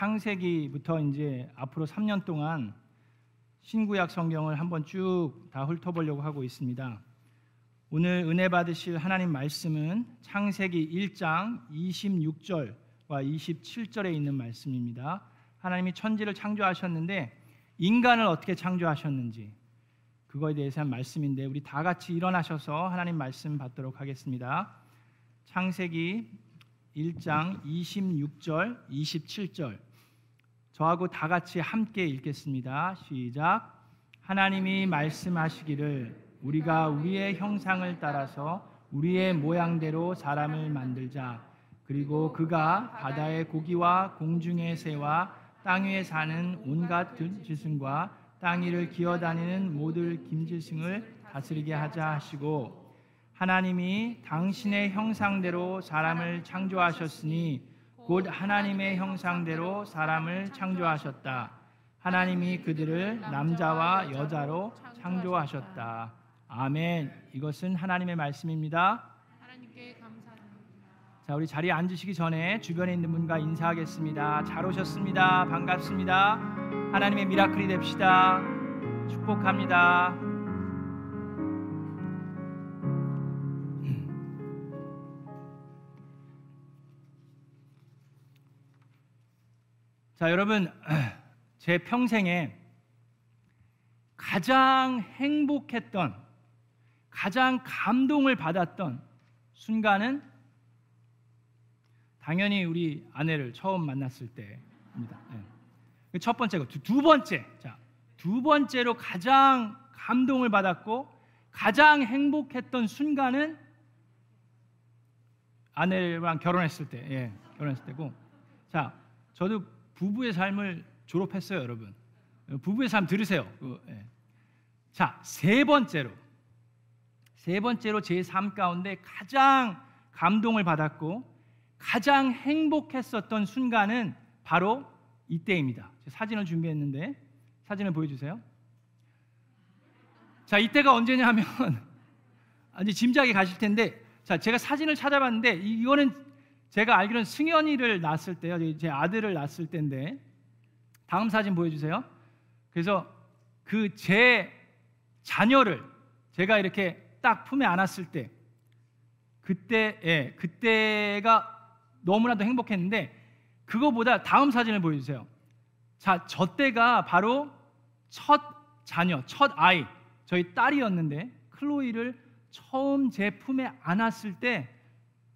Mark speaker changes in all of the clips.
Speaker 1: 창세기부터 이제 앞으로 3년 동안 신구약 성경을 한번 쭉 다 훑어보려고 하고 있습니다. 오늘 은혜 받으실 하나님 말씀은 창세기 1장 26절과 27절에 있는 말씀입니다. 하나님이 천지를 창조하셨는데 인간을 어떻게 창조하셨는지 그거에 대해서 한 말씀인데 우리 다 같이 일어나셔서 하나님 말씀 받도록 하겠습니다. 창세기 1장 26절, 27절. 저하고 다 같이 함께 읽겠습니다. 시작. 하나님이 말씀하시기를 우리가 우리의 형상을 따라서 우리의 모양대로 사람을 만들자. 그리고 그가 바다의 고기와 공중의 새와 땅 위에 사는 온갖 들짐승과 땅 위를 기어다니는 모든 김지승을 다스리게 하자 하시고 하나님이 당신의 형상대로 사람을 창조하셨으니 곧 하나님의 형상대로 사람을 창조하셨다. 하나님이 그들을 남자와 여자로 창조하셨다. 아멘. 이것은 하나님의 말씀입니다. 자, 우리 자리에 앉으시기 전에 주변에 있는 분과 인사하겠습니다. 잘 오셨습니다. 반갑습니다. 하나님의 미라클이 됩시다. 축복합니다. 자, 여러분, 제 평생에 가장 행복했던, 가장 감동을 받았던 순간은 당연히 우리 아내를 처음 만났을 때입니다. 네. 첫 번째고 두 번째, 자, 두 번째로 가장 감동을 받았고 가장 행복했던 순간은 아내랑 결혼했을 때, 예, 결혼했을 때고, 자, 저도 부부의 삶을 졸업했어요, 여러분. 부부의 삶 들으세요. 그, 예. 자, 세 번째로 세 번째로 제 삶 가운데 가장 감동을 받았고 가장 행복했었던 순간은 바로 이때입니다. 사진을 준비했는데 사진을 보여주세요. 자, 이때가 언제냐면 이제 짐작이 가실 텐데 자, 제가 사진을 찾아봤는데 이거는 제가 알기로는 승현이를 낳았을 때요. 제 아들을 낳았을 때인데 다음 사진 보여주세요. 그래서 그 제 자녀를 제가 이렇게 딱 품에 안았을 때 그때 예, 그때가 너무나도 행복했는데 그거보다 다음 사진을 보여주세요. 자, 저 때가 바로 첫 자녀, 첫 아이, 저희 딸이었는데 클로이를 처음 제 품에 안았을 때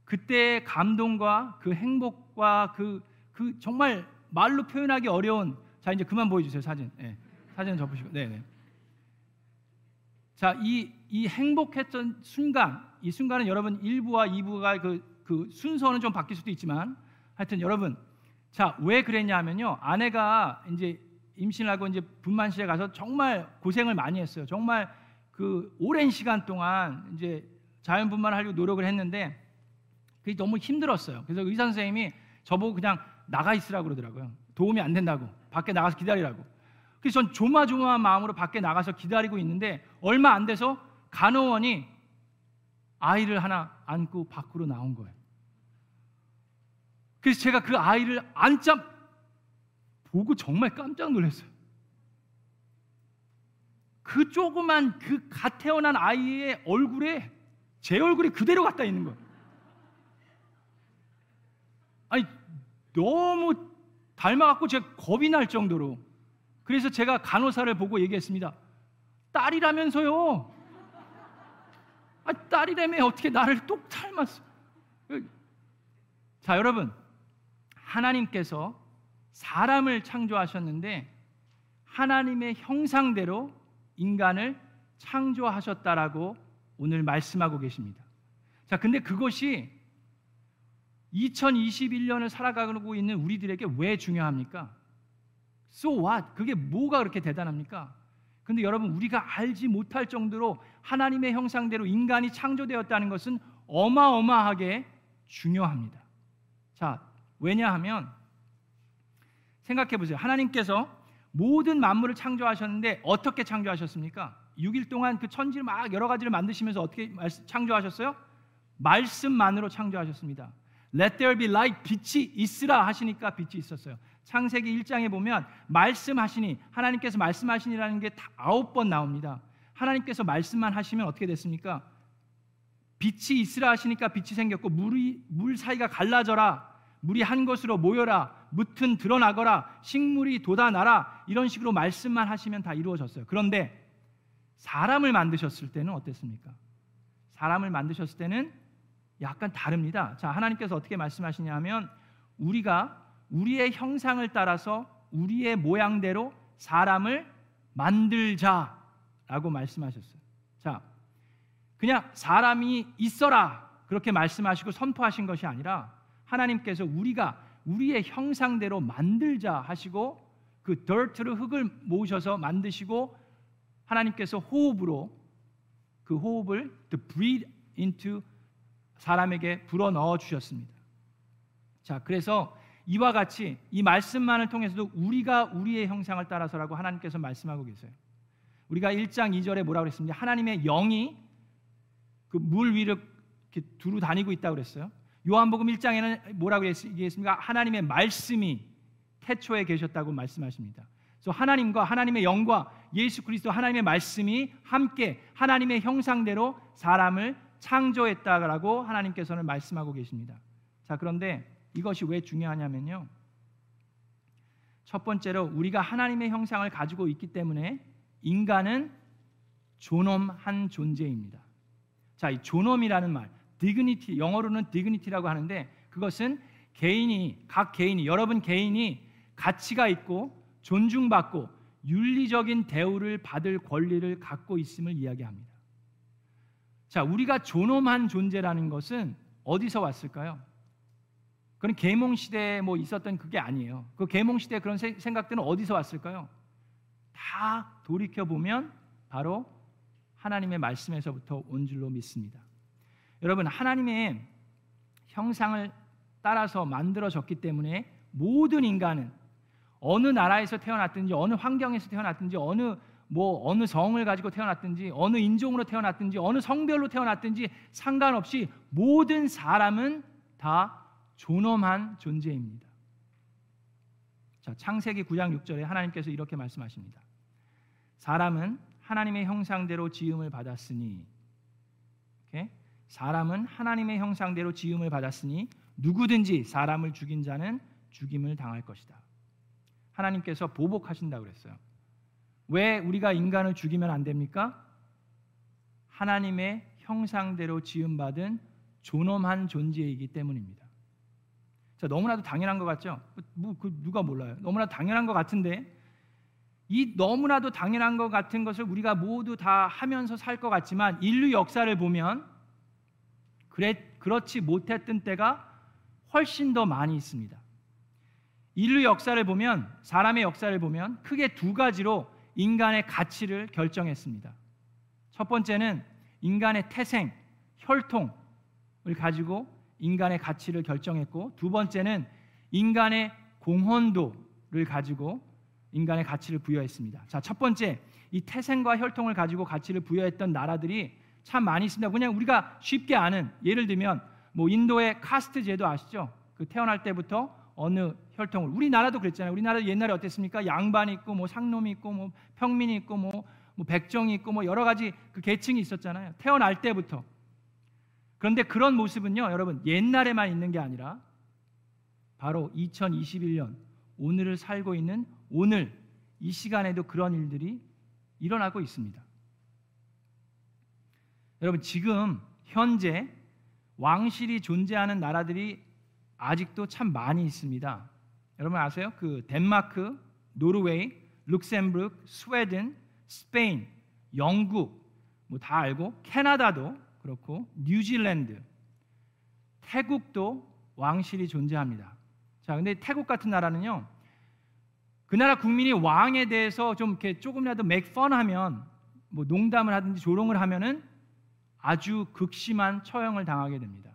Speaker 1: 그때의 감동과 그 행복과 그, 그 정말 말로 표현하기 어려운 자 이제 그만 보여주세요 사진. 네. 사진 접으시고. 네네. 자이 이 행복했던 순간 이 순간은 여러분 1부와 2부가 그, 그 순서는 좀 바뀔 수도 있지만 하여튼 여러분 자 왜 그랬냐 하면요. 아내가 이제 임신을 하고 이제 분만실에 가서 정말 고생을 많이 했어요. 정말 그 오랜 시간 동안 이제 자연분만을 하려고 노력을 했는데 그게 너무 힘들었어요. 그래서 의사 선생님이 저보고 그냥 나가 있으라고 그러더라고요. 도움이 안 된다고. 밖에 나가서 기다리라고. 그래서 전 조마조마한 마음으로 밖에 나가서 기다리고 있는데 얼마 안 돼서 간호원이 아이를 하나 안고 밖으로 나온 거예요. 그래서 제가 그 아이를 안자 보고 정말 깜짝 놀랐어요. 그 조그만 그 갓 태어난 아이의 얼굴에 제 얼굴이 그대로 갖다 있는 거예요. 아니 너무 닮아갖고 제가 겁이 날 정도로 그래서 제가 간호사를 보고 얘기했습니다. 딸이라면서요. 아, 딸이라며 어떻게 나를 똑 닮았어? 자, 여러분. 하나님께서 사람을 창조하셨는데 하나님의 형상대로 인간을 창조하셨다라고 오늘 말씀하고 계십니다. 자, 근데 그것이 2021년을 살아가고 있는 우리들에게 왜 중요합니까? So what? 그게 뭐가 그렇게 대단합니까? 근데 여러분 우리가 알지 못할 정도로 하나님의 형상대로 인간이 창조되었다는 것은 어마어마하게 중요합니다. 자, 왜냐하면 생각해 보세요. 하나님께서 모든 만물을 창조하셨는데 어떻게 창조하셨습니까? 6일 동안 그 천지를 막 여러 가지를 만드시면서 어떻게 창조하셨어요? 말씀만으로 창조하셨습니다. Let there be light 빛이 있으라 하시니까 빛이 있었어요. 창세기 1장에 보면 말씀하시니 하나님께서 말씀하시니라는 게 아홉 번 나옵니다. 하나님께서 말씀만 하시면 어떻게 됐습니까? 빛이 있으라 하시니까 빛이 생겼고 물이 물 사이가 갈라져라 물이 한 곳으로 모여라 무튼 드러나거라 식물이 돋아나라 이런 식으로 말씀만 하시면 다 이루어졌어요. 그런데 사람을 만드셨을 때는 어땠습니까? 사람을 만드셨을 때는 약간 다릅니다. 자, 하나님께서 어떻게 말씀하시냐 하면 우리가 우리의 형상을 따라서 우리의 모양대로 사람을 만들자라고 말씀하셨어요. 자, 그냥 사람이 있어라 그렇게 말씀하시고 선포하신 것이 아니라 하나님께서 우리가 우리의 형상대로 만들자 하시고 그 dirt를 흙을 모으셔서 만드시고 하나님께서 호흡으로 그 호흡을 to breathe into 사람에게 불어 넣어 주셨습니다. 자, 그래서 이와 같이 이 말씀만을 통해서도 우리가 우리의 형상을 따라서라고 하나님께서 말씀하고 계세요. 우리가 1장 2절에 뭐라고 그랬습니까? 하나님의 영이 그 물 위를 이렇게 두루 다니고 있다고 그랬어요. 요한복음 1장에는 뭐라고 얘기했습니까? 하나님의 말씀이 태초에 계셨다고 말씀하십니다. 그래서 하나님과 하나님의 영과 예수 그리스도 하나님의 말씀이 함께 하나님의 형상대로 사람을 창조했다라고 하나님께서는 말씀하고 계십니다. 자, 그런데 이것이 왜 중요하냐면요. 첫 번째로 우리가 하나님의 형상을 가지고 있기 때문에 인간은 존엄한 존재입니다. 자, 이 존엄이라는 말, dignity 영어로는 dignity라고 하는데 그것은 개인이 각 개인이 여러분 개인이 가치가 있고 존중받고 윤리적인 대우를 받을 권리를 갖고 있음을 이야기합니다. 자, 우리가 존엄한 존재라는 것은 어디서 왔을까요? 그건 계몽 시대에 뭐 있었던 그게 아니에요. 그 계몽 시대 그런 생각들은 어디서 왔을까요? 다 돌이켜 보면 바로 하나님의 말씀에서부터 온 줄로 믿습니다. 여러분 하나님의 형상을 따라서 만들어졌기 때문에 모든 인간은 어느 나라에서 태어났든지 어느 환경에서 태어났든지 어느 뭐 어느 성을 가지고 태어났든지 어느 인종으로 태어났든지 어느 성별로 태어났든지 상관없이 모든 사람은 다 존엄한 존재입니다. 자, 창세기 9장 6절에 하나님께서 이렇게 말씀하십니다. 사람은 하나님의 형상대로 지음을 받았으니 오케이? 사람은 하나님의 형상대로 지음을 받았으니 누구든지 사람을 죽인 자는 죽임을 당할 것이다. 하나님께서 보복하신다고 그랬어요. 왜 우리가 인간을 죽이면 안 됩니까? 하나님의 형상대로 지음받은 존엄한 존재이기 때문입니다. 자, 너무나도 당연한 것 같죠? 뭐, 그 누가 몰라요? 너무나 당연한 것 같은데 이 너무나도 당연한 것 같은 것을 우리가 모두 다 하면서 살 것 같지만 인류 역사를 보면 그래, 그렇지 못했던 때가 훨씬 더 많이 있습니다. 인류 역사를 보면 사람의 역사를 보면 크게 두 가지로 인간의 가치를 결정했습니다. 첫 번째는 인간의 태생, 혈통을 가지고 인간의 가치를 결정했고 두 번째는 인간의 공헌도를 가지고 인간의 가치를 부여했습니다. 자, 첫 번째 이 태생과 혈통을 가지고 가치를 부여했던 나라들이 참 많이 있습니다. 그냥 우리가 쉽게 아는 예를 들면 뭐 인도의 카스트 제도 아시죠? 그 태어날 때부터 어느 혈통을 우리나라도 그랬잖아요. 우리나라도 옛날에 어땠습니까? 양반 있고 뭐 상놈이 있고 뭐 평민이 있고 뭐, 뭐 백정이 있고 뭐 여러 가지 그 계층이 있었잖아요. 태어날 때부터. 그런데 그런 모습은요, 여러분 옛날에만 있는 게 아니라 바로 2021년 오늘을 살고 있는 오늘 이 시간에도 그런 일들이 일어나고 있습니다. 여러분 지금 현재 왕실이 존재하는 나라들이 아직도 참 많이 있습니다. 여러분 아세요? 그 덴마크, 노르웨이, 룩셈부르크, 스웨덴, 스페인, 영국 뭐 다 알고 캐나다도 그렇고 뉴질랜드, 태국도 왕실이 존재합니다. 자, 근데 태국 같은 나라는요. 그 나라 국민이 왕에 대해서 좀 이렇게 조금이라도 맥펀하면 뭐 농담을 하든지 조롱을 하면은 아주 극심한 처형을 당하게 됩니다.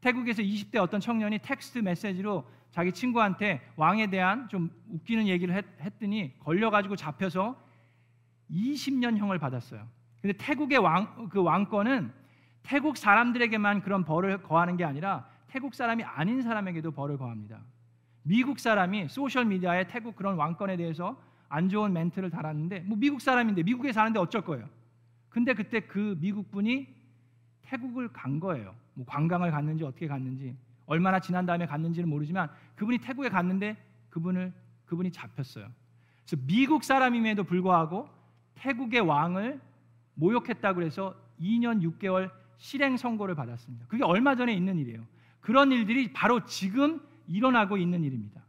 Speaker 1: 태국에서 20대 어떤 청년이 텍스트 메시지로 자기 친구한테 왕에 대한 좀 웃기는 얘기를 했, 더니 걸려가지고 잡혀서 20년형을 받았어요. 근데 태국의 왕, 그 왕권은 태국 사람들에게만 그런 벌을 거하는 게 아니라 태국 사람이 아닌 사람에게도 벌을 거합니다. 미국 사람이 소셜 미디어에 태국 그런 왕권에 대해서 안 좋은 멘트를 달았는데 뭐 미국 사람인데 미국에 사는데 어쩔 거예요. 근데 그때 그 미국 분이 태국을 간 거예요. 뭐 관광을 갔는지 어떻게 갔는지 얼마나 지난 다음에 갔는지는 모르지만 그분이 태국에 갔는데 그분을 그분이 잡혔어요. 그래서 미국 사람임에도 불구하고 태국의 왕을 모욕했다고 해서 2년 6개월 실행 선고를 받았습니다. 그게 얼마 전에 있는 일이에요. 그런 일들이 바로 지금 일어나고 있는 일입니다.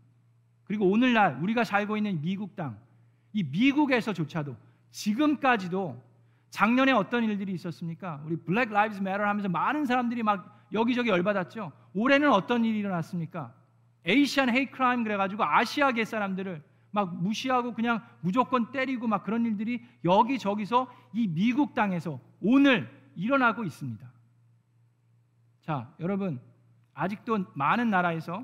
Speaker 1: 그리고 오늘날 우리가 살고 있는 미국 땅, 이 미국에서조차도 지금까지도 작년에 어떤 일들이 있었습니까? 우리 Black Lives Matter 하면서 많은 사람들이 막 여기저기 열받았죠. 올해는 어떤 일이 일어났습니까? Asian hate crime 그래가지고 아시아계 사람들을 막 무시하고 그냥 무조건 때리고 막 그런 일들이 여기저기서 이 미국 땅에서 오늘 일어나고 있습니다. 자, 여러분 아직도 많은 나라에서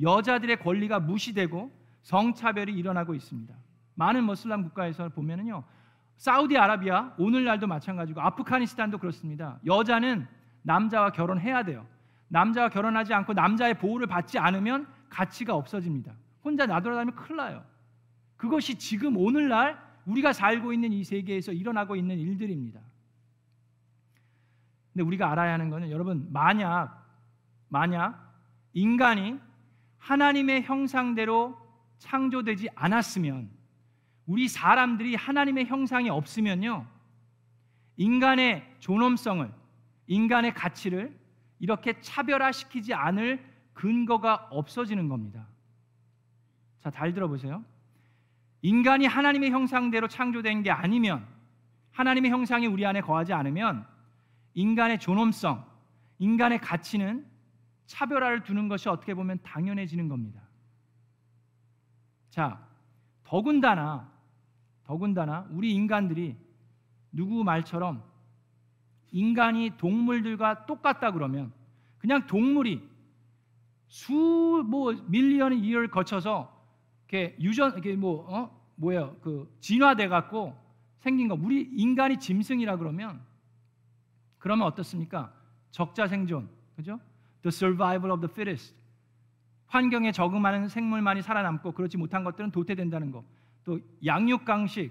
Speaker 1: 여자들의 권리가 무시되고 성차별이 일어나고 있습니다. 많은 머슬람 국가에서 보면은요. 사우디아라비아 오늘날도 마찬가지고 아프가니스탄도 그렇습니다. 여자는 남자와 결혼해야 돼요. 남자와 결혼하지 않고 남자의 보호를 받지 않으면 가치가 없어집니다. 혼자 나돌아다니면 큰일 나요. 그것이 지금 오늘날 우리가 살고 있는 이 세계에서 일어나고 있는 일들입니다. 근데 우리가 알아야 하는 것은 여러분 만약 만약 인간이 하나님의 형상대로 창조되지 않았으면 우리 사람들이 하나님의 형상이 없으면요 인간의 존엄성을 인간의 가치를 이렇게 차별화시키지 않을 근거가 없어지는 겁니다. 자, 잘 들어보세요. 인간이 하나님의 형상대로 창조된 게 아니면 하나님의 형상이 우리 안에 거하지 않으면 인간의 존엄성, 인간의 가치는 차별화를 두는 것이 어떻게 보면 당연해지는 겁니다. 자, 더군다나 더군다나 우리 인간들이 누구 말처럼 인간이 동물들과 똑같다 그러면 그냥 동물이 수뭐 밀리언 이어를 거쳐서 이렇게 유전 이게 뭐 어? 뭐예요? 그 진화돼 갖고 생긴 거. 우리 인간이 짐승이라 그러면 그러면 어떻습니까? 적자 생존. 그죠? The survival of the fittest. 환경에 적응하는 생물만이 살아남고 그렇지 못한 것들은 도태된다는 거. 또 양육 강식,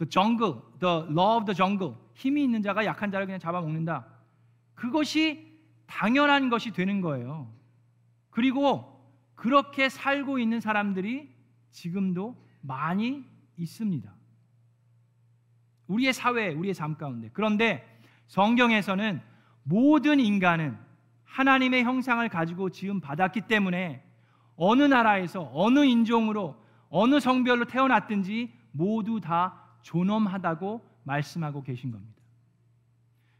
Speaker 1: the jungle, the law of the jungle. 힘이 있는 자가 약한 자를 그냥 잡아먹는다. 그것이 당연한 것이 되는 거예요. 그리고 그렇게 살고 있는 사람들이 지금도 많이 있습니다. 우리의 사회, 우리의 삶 가운데. 그런데 성경에서는 모든 인간은 하나님의 형상을 가지고 지음 받았기 때문에 어느 나라에서 어느 인종으로 어느 성별로 태어났든지 모두 다 존엄하다고 말씀하고 계신 겁니다.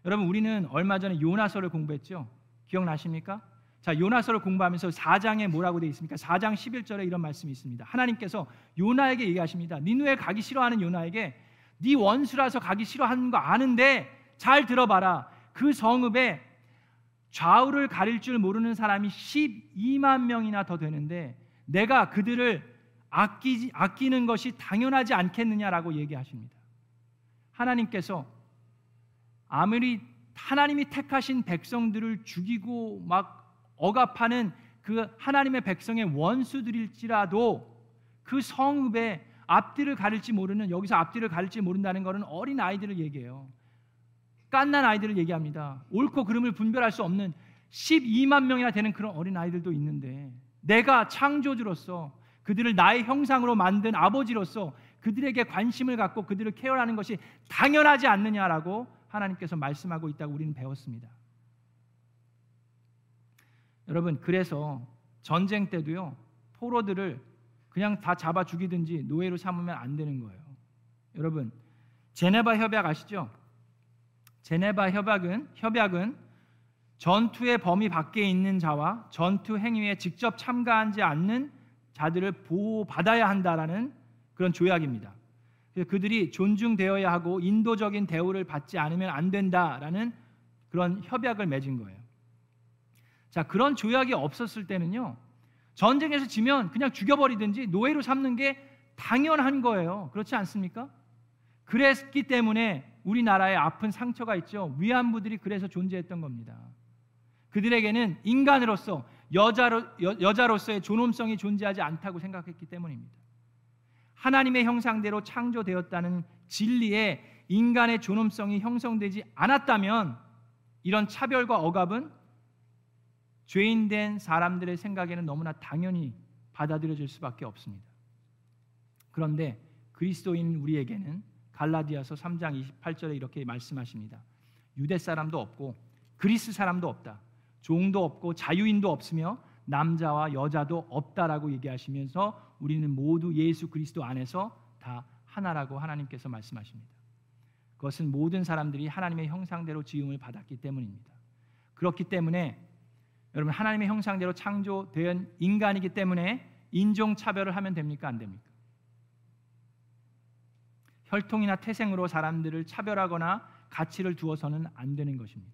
Speaker 1: 여러분 우리는 얼마 전에 요나서를 공부했죠. 기억나십니까? 자, 요나서를 공부하면서 4장에 뭐라고 되어 있습니까? 4장 11절에 이런 말씀이 있습니다. 하나님께서 요나에게 얘기하십니다. 니누에 가기 싫어하는 요나에게 네 원수라서 가기 싫어하는 거 아는데 잘 들어봐라. 그 성읍에 좌우를 가릴 줄 모르는 사람이 12만 명이나 더 되는데 내가 그들을 아끼지, 아끼는 것이 당연하지 않겠느냐라고 얘기하십니다. 하나님께서 아무리 하나님이 택하신 백성들을 죽이고 막 억압하는 그 하나님의 백성의 원수들일지라도 그 성읍에 앞뒤를 가릴지 모르는 여기서 앞뒤를 가릴지 모른다는 것은 어린 아이들을 얘기해요. 깐난 아이들을 얘기합니다. 옳고 그름을 분별할 수 없는 12만 명이나 되는 그런 어린 아이들도 있는데 내가 창조주로서 그들을 나의 형상으로 만든 아버지로서 그들에게 관심을 갖고 그들을 케어하는 것이 당연하지 않느냐라고 하나님께서 말씀하고 있다고 우리는 배웠습니다. 여러분 그래서 전쟁 때도요 포로들을 그냥 다 잡아 죽이든지 노예로 삼으면 안 되는 거예요. 여러분 제네바 협약 아시죠? 제네바 협약은 협약은 전투의 범위 밖에 있는 자와 전투 행위에 직접 참가하지 않는 자들을 보호받아야 한다라는 그런 조약입니다. 그들이 존중되어야 하고 인도적인 대우를 받지 않으면 안 된다라는 그런 협약을 맺은 거예요. 자, 그런 조약이 없었을 때는요. 전쟁에서 지면 그냥 죽여버리든지 노예로 삼는 게 당연한 거예요. 그렇지 않습니까? 그랬기 때문에 우리나라에 아픈 상처가 있죠. 위안부들이 그래서 존재했던 겁니다. 그들에게는 인간으로서 여자로 여, 여자로서의 존엄성이 존재하지 않다고 생각했기 때문입니다. 하나님의 형상대로 창조되었다는 진리에 인간의 존엄성이 형성되지 않았다면 이런 차별과 억압은 죄인된 사람들의 생각에는 너무나 당연히 받아들여질 수밖에 없습니다. 그런데 그리스도인 우리에게는 갈라디아서 3장 28절에 이렇게 말씀하십니다. 유대 사람도 없고 그리스 사람도 없다. 종도 없고 자유인도 없으며 남자와 여자도 없다라고 얘기하시면서 우리는 모두 예수 그리스도 안에서 다 하나라고 하나님께서 말씀하십니다. 그것은 모든 사람들이 하나님의 형상대로 지음을 받았기 때문입니다. 그렇기 때문에 여러분 하나님의 형상대로 창조된 인간이기 때문에 인종 차별을 하면 됩니까 안 됩니까? 혈통이나 태생으로 사람들을 차별하거나 가치를 두어서는 안 되는 것입니다.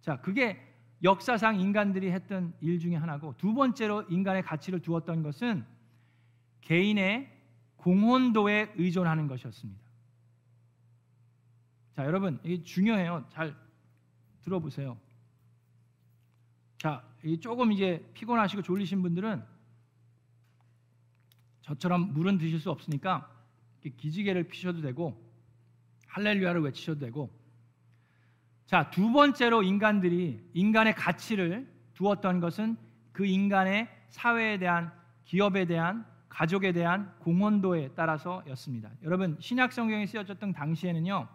Speaker 1: 자, 그게 역사상 인간들이 했던 일 중에 하나고 두 번째로 인간의 가치를 두었던 것은 개인의 공헌도에 의존하는 것이었습니다. 자, 여러분, 이게 중요해요. 잘 들어보세요. 자, 조금 이제 피곤하시고 졸리신 분들은 저처럼 물은 드실 수 없으니까 기지개를 피셔도 되고 할렐루야를 외치셔도 되고 자, 두 번째로 인간들이 인간의 가치를 두었던 것은 그 인간의 사회에 대한 기업에 대한 가족에 대한 공헌도에 따라서였습니다. 여러분 신약 성경에 쓰여졌던 당시에는요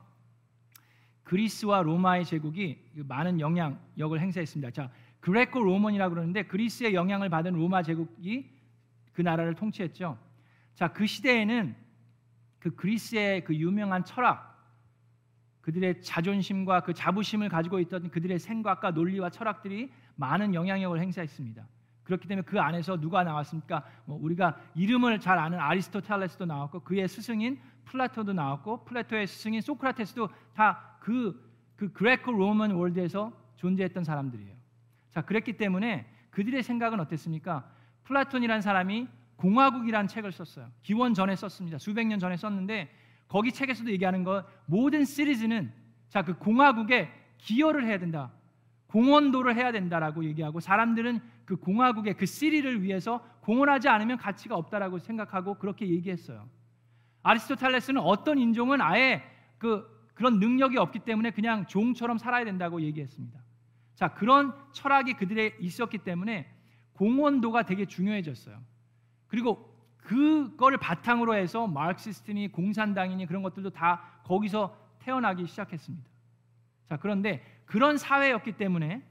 Speaker 1: 그리스와 로마의 제국이 많은 영향력을 행사했습니다. 자 그레코 로먼이라고 그러는데 그리스의 영향을 받은 로마 제국이 그 나라를 통치했죠. 자 그 시대에는 그 그리스의 그 유명한 철학 그들의 자존심과 그 자부심을 가지고 있던 그들의 생각과 논리와 철학들이 많은 영향력을 행사했습니다. 그렇기 때문에 그 안에서 누가 나왔습니까? 뭐 우리가 이름을 잘 아는 아리스토텔레스도 나왔고 그의 스승인 플라토도 나왔고 플라토의 스승인 소크라테스도 다 그그 Greco Roman world에서 존재했던 사람들이에요. 자, 그랬기 때문에 그들의 생각은 어땠습니까? 플라톤이란 사람이 공화국이란 책을 썼어요. 기원 전에 썼습니다. 수백 년 전에 썼는데 거기 책에서도 얘기하는 거 모든 시리즈는 자 그 공화국에 기여를 해야 된다. 공헌도를 해야 된다라고 얘기하고 사람들은 그 공화국의 그 시리를 위해서 공헌하지 않으면 가치가 없다라고 생각하고 그렇게 얘기했어요. 아리스토텔레스는 어떤 인종은 아예 그 그런 능력이 없기 때문에 그냥 종처럼 살아야 된다고 얘기했습니다. 자, 그런 철학이 그들에 있었기 때문에 공헌도가 되게 중요해졌어요. 그리고 그거를 바탕으로 해서 마르크시스트니 공산당이니 그런 것들도 다 거기서 태어나기 시작했습니다. 자, 그런데 그런 사회였기 때문에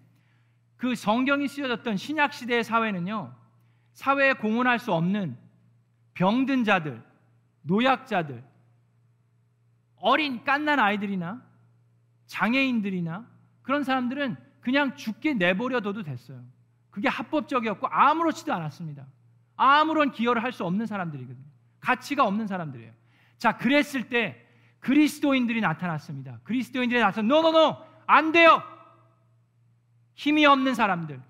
Speaker 1: 그 성경이 쓰여졌던 신약 시대의 사회는요. 사회에 공헌할 수 없는 병든 자들, 노약자들, 어린 깐난 아이들이나 장애인들이나 그런 사람들은 그냥 죽게 내버려둬도 됐어요. 그게 합법적이었고 아무렇지도 않았습니다. 아무런 기여를 할 수 없는 사람들이거든요. 가치가 없는 사람들이에요. 자, 그랬을 때 그리스도인들이 나타났습니다. 그리스도인들이 나타나 노노노 안 돼요. 힘이 없는 사람들,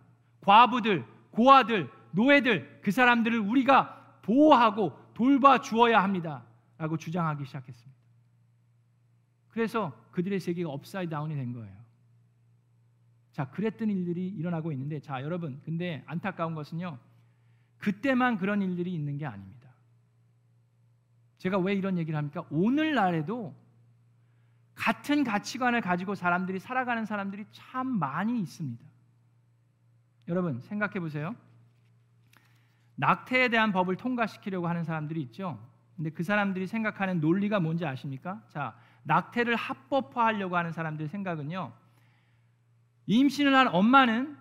Speaker 1: 과부들, 고아들, 노예들 그 사람들을 우리가 보호하고 돌봐 주어야 합니다라고 주장하기 시작했습니다. 그래서 그들의 세계가 upside down이 된 거예요. 자, 그랬던 일들이 일어나고 있는데 자, 여러분, 근데 안타까운 것은요. 그때만 그런 일들이 있는 게 아닙니다. 제가 왜 이런 얘기를 합니까? 오늘날에도 같은 가치관을 가지고 사람들이 살아가는 사람들이 참 많이 있습니다. 여러분 생각해 보세요. 낙태에 대한 법을 통과시키려고 하는 사람들이 있죠. 근데 그 사람들이 생각하는 논리가 뭔지 아십니까? 자, 낙태를 합법화하려고 하는 사람들의 생각은요. 임신을 한 엄마는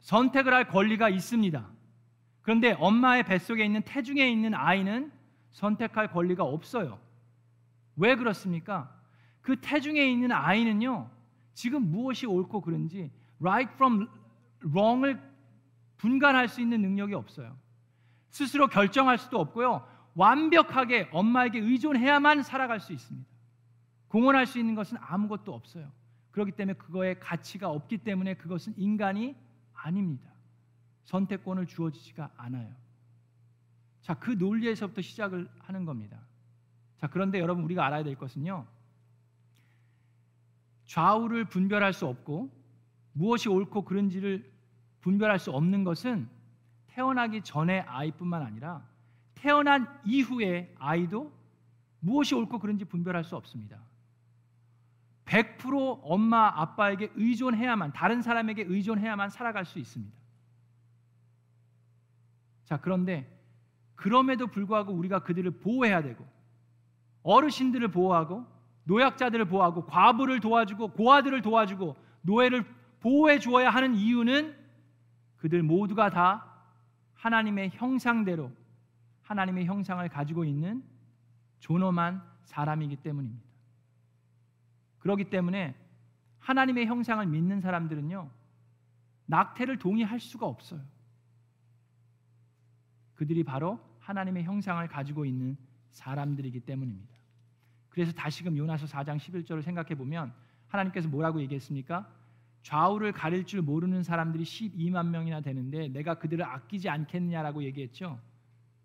Speaker 1: 선택을 할 권리가 있습니다. 그런데 엄마의 뱃속에 있는 태중에 있는 아이는 선택할 권리가 없어요. 왜 그렇습니까? 그 태중에 있는 아이는요. 지금 무엇이 옳고 그른지 right from wrong을 분간할 수 있는 능력이 없어요. 스스로 결정할 수도 없고요. 완벽하게 엄마에게 의존해야만 살아갈 수 있습니다. 공헌할 수 있는 것은 아무것도 없어요. 그렇기 때문에 그거에 가치가 없기 때문에 그것은 인간이 아닙니다. 선택권을 주어지지가 않아요. 자, 그 논리에서부터 시작을 하는 겁니다. 자, 그런데 여러분 우리가 알아야 될 것은요. 좌우를 분별할 수 없고 무엇이 옳고 그른지를 분별할 수 없는 것은 태어나기 전의 아이뿐만 아니라 태어난 이후의 아이도 무엇이 옳고 그른지 분별할 수 없습니다. 100% 엄마 아빠에게 의존해야만 다른 사람에게 의존해야만 살아갈 수 있습니다. 자, 그런데 그럼에도 불구하고 우리가 그들을 보호해야 되고 어르신들을 보호하고 노약자들을 보호하고 과부를 도와주고 고아들을 도와주고 노예를 보호해 주어야 하는 이유는 그들 모두가 다 하나님의 형상대로 하나님의 형상을 가지고 있는 존엄한 사람이기 때문입니다. 그렇기 때문에 하나님의 형상을 믿는 사람들은요 낙태를 동의할 수가 없어요. 그들이 바로 하나님의 형상을 가지고 있는 사람들이기 때문입니다. 그래서 다시금 요나서 4장 11절을 생각해 보면 하나님께서 뭐라고 얘기했습니까? 좌우를 가릴 줄 모르는 사람들이 12만 명이나 되는데 내가 그들을 아끼지 않겠느냐라고 얘기했죠.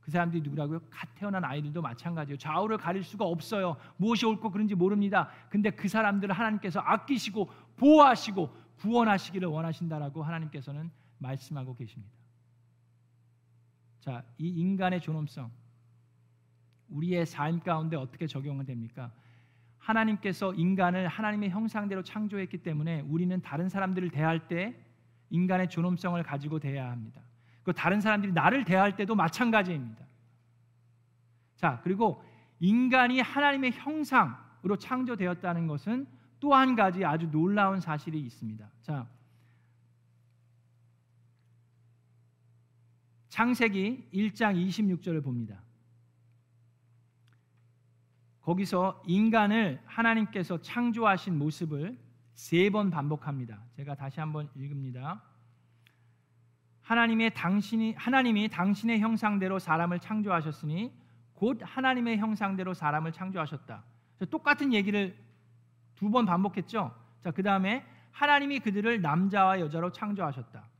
Speaker 1: 그 사람들이 누구라고요? 갓 태어난 아이들도 마찬가지예요. 좌우를 가릴 수가 없어요. 무엇이 옳고 그른지 모릅니다. 근데 그 사람들을 하나님께서 아끼시고 보호하시고 구원하시기를 원하신다라고 하나님께서는 말씀하고 계십니다. 자, 이 인간의 존엄성 우리의 삶 가운데 어떻게 적용됩니까? 하나님께서 인간을 하나님의 형상대로 창조했기 때문에 우리는 다른 사람들을 대할 때 인간의 존엄성을 가지고 대해야 합니다. 그 다른 사람들이 나를 대할 때도 마찬가지입니다. 자, 그리고 인간이 하나님의 형상으로 창조되었다는 것은 또 한 가지 아주 놀라운 사실이 있습니다. 자, 창세기 1장 26절을 봅니다. 거기서 인간을 하나님께서 창조하신 모습을 세 번 반복합니다. 제가 다시 한번 읽습니다. 하나님의 당신이 하나님이 당신의 형상대로 사람을 창조하셨으니 곧 하나님의 형상대로 사람을 창조하셨다. 똑같은 얘기를 두 번 반복했죠. 자, 그다음에 하나님이 그들을 남자와 여자로 창조하셨다.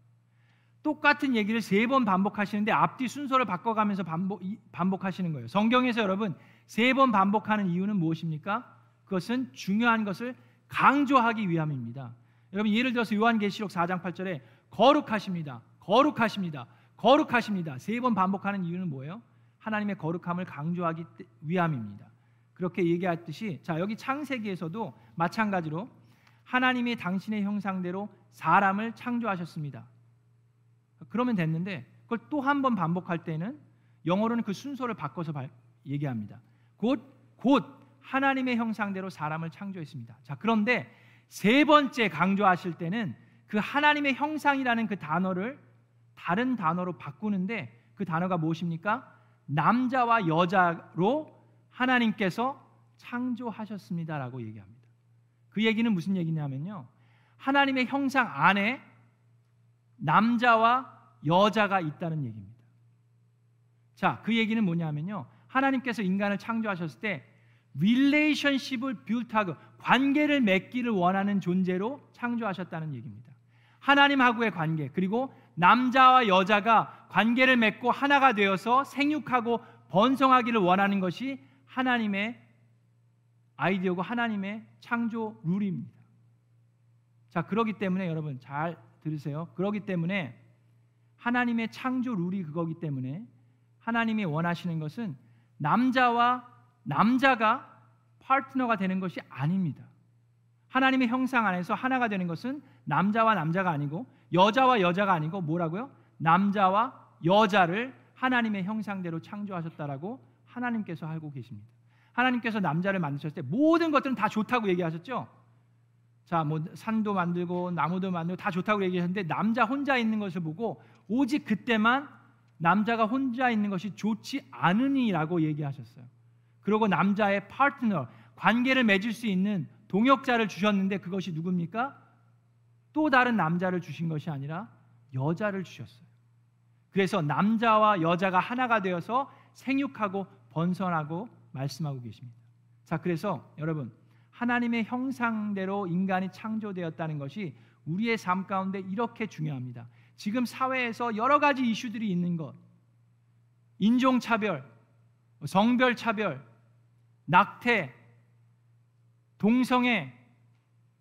Speaker 1: 똑같은 얘기를 세 번 반복하시는데 앞뒤 순서를 바꿔가면서 반복, 반복하시는 거예요. 성경에서 여러분 세 번 반복하는 이유는 무엇입니까? 그것은 중요한 것을 강조하기 위함입니다. 여러분 예를 들어서 요한계시록 4장 8절에 거룩하십니다. 거룩하십니다. 거룩하십니다. 세 번 반복하는 이유는 뭐예요? 하나님의 거룩함을 강조하기 위함입니다. 그렇게 얘기했듯이 자 여기 창세기에서도 마찬가지로 하나님이 당신의 형상대로 사람을 창조하셨습니다. 그러면 됐는데 그걸 또 한 번 반복할 때는 영어로는 그 순서를 바꿔서 얘기합니다. 곧, 곧 하나님의 형상대로 사람을 창조했습니다. 자, 그런데 세 번째 강조하실 때는 그 하나님의 형상이라는 그 단어를 다른 단어로 바꾸는데 그 단어가 무엇입니까? 남자와 여자로 하나님께서 창조하셨습니다라고 얘기합니다. 그 얘기는 무슨 얘기냐면요. 하나님의 형상 안에 남자와 여자가 있다는 얘기입니다. 자, 그 얘기는 뭐냐면요. 하나님께서 인간을 창조하셨을 때 relationship을 build하고 관계를 맺기를 원하는 존재로 창조하셨다는 얘기입니다. 하나님하고의 관계 그리고 남자와 여자가 관계를 맺고 하나가 되어서 생육하고 번성하기를 원하는 것이 하나님의 아이디어고 하나님의 창조 룰입니다. 자, 그러기 때문에 여러분 잘 들으세요. 그러기 때문에 하나님의 창조 룰이 그거기 때문에 하나님이 원하시는 것은 남자와 남자가 파트너가 되는 것이 아닙니다. 하나님의 형상 안에서 하나가 되는 것은 남자와 남자가 아니고 여자와 여자가 아니고 뭐라고요? 남자와 여자를 하나님의 형상대로 창조하셨다라고 하나님께서 알고 계십니다. 하나님께서 남자를 만드셨을 때 모든 것들은 다 좋다고 얘기하셨죠. 자, 뭐 산도 만들고 나무도 만들고 다 좋다고 얘기했는데 남자 혼자 있는 것을 보고 오직 그때만 남자가 혼자 있는 것이 좋지 않으니라고 얘기하셨어요. 그리고 남자의 파트너, 관계를 맺을 수 있는 동역자를 주셨는데 그것이 누굽니까? 또 다른 남자를 주신 것이 아니라 여자를 주셨어요. 그래서 남자와 여자가 하나가 되어서 생육하고 번성하고 말씀하고 계십니다. 자, 그래서 여러분 하나님의 형상대로 인간이 창조되었다는 것이 우리의 삶 가운데 이렇게 중요합니다. 지금 사회에서 여러 가지 이슈들이 있는 것, 인종차별, 성별차별, 낙태, 동성애,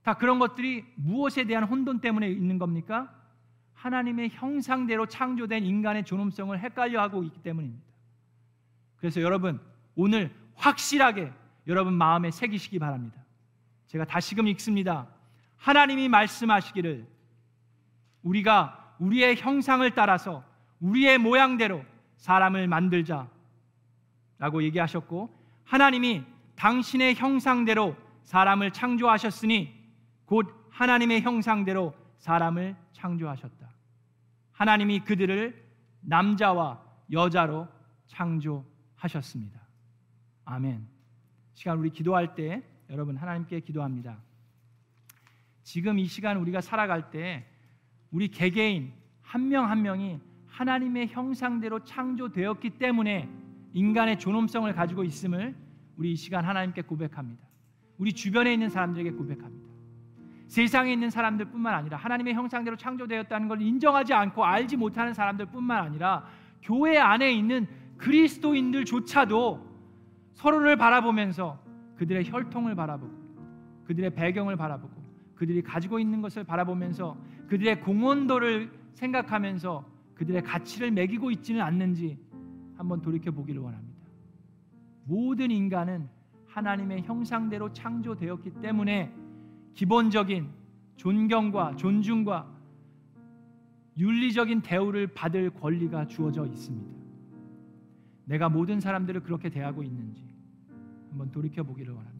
Speaker 1: 다 그런 것들이 무엇에 대한 혼돈 때문에 있는 겁니까? 하나님의 형상대로 창조된 인간의 존엄성을 헷갈려하고 있기 때문입니다. 그래서 여러분 오늘 확실하게 여러분 마음에 새기시기 바랍니다. 제가 다시금 읽습니다. 하나님이 말씀하시기를 우리가 우리의 형상을 따라서 우리의 모양대로 사람을 만들자 라고 얘기하셨고 하나님이 당신의 형상대로 사람을 창조하셨으니 곧 하나님의 형상대로 사람을 창조하셨다. 하나님이 그들을 남자와 여자로 창조하셨습니다. 아멘. 시간 우리 기도할 때 여러분 하나님께 기도합니다. 지금 이 시간 우리가 살아갈 때 우리 개개인 한 명한 한 명이 하나님의 형상대로 창조되었기 때문에 인간의 존엄성을 가지고 있음을 우리 이 시간 하나님께 고백합니다. 우리 주변에 있는 사람들에게 고백합니다. 세상에 있는 사람들뿐만 아니라 하나님의 형상대로 창조되었다는 걸 인정하지 않고 알지 못하는 사람들뿐만 아니라 교회 안에 있는 그리스도인들조차도 서로를 바라보면서 그들의 혈통을 바라보고 그들의 배경을 바라보고 그들이 가지고 있는 것을 바라보면서 그들의 공헌도를 생각하면서 그들의 가치를 매기고 있지는 않는지 한번 돌이켜 보기를 원합니다. 모든 인간은 하나님의 형상대로 창조되었기 때문에 기본적인 존경과 존중과 윤리적인 대우를 받을 권리가 주어져 있습니다. 내가 모든 사람들을 그렇게 대하고 있는지 한번 돌이켜 보기를 원합니다.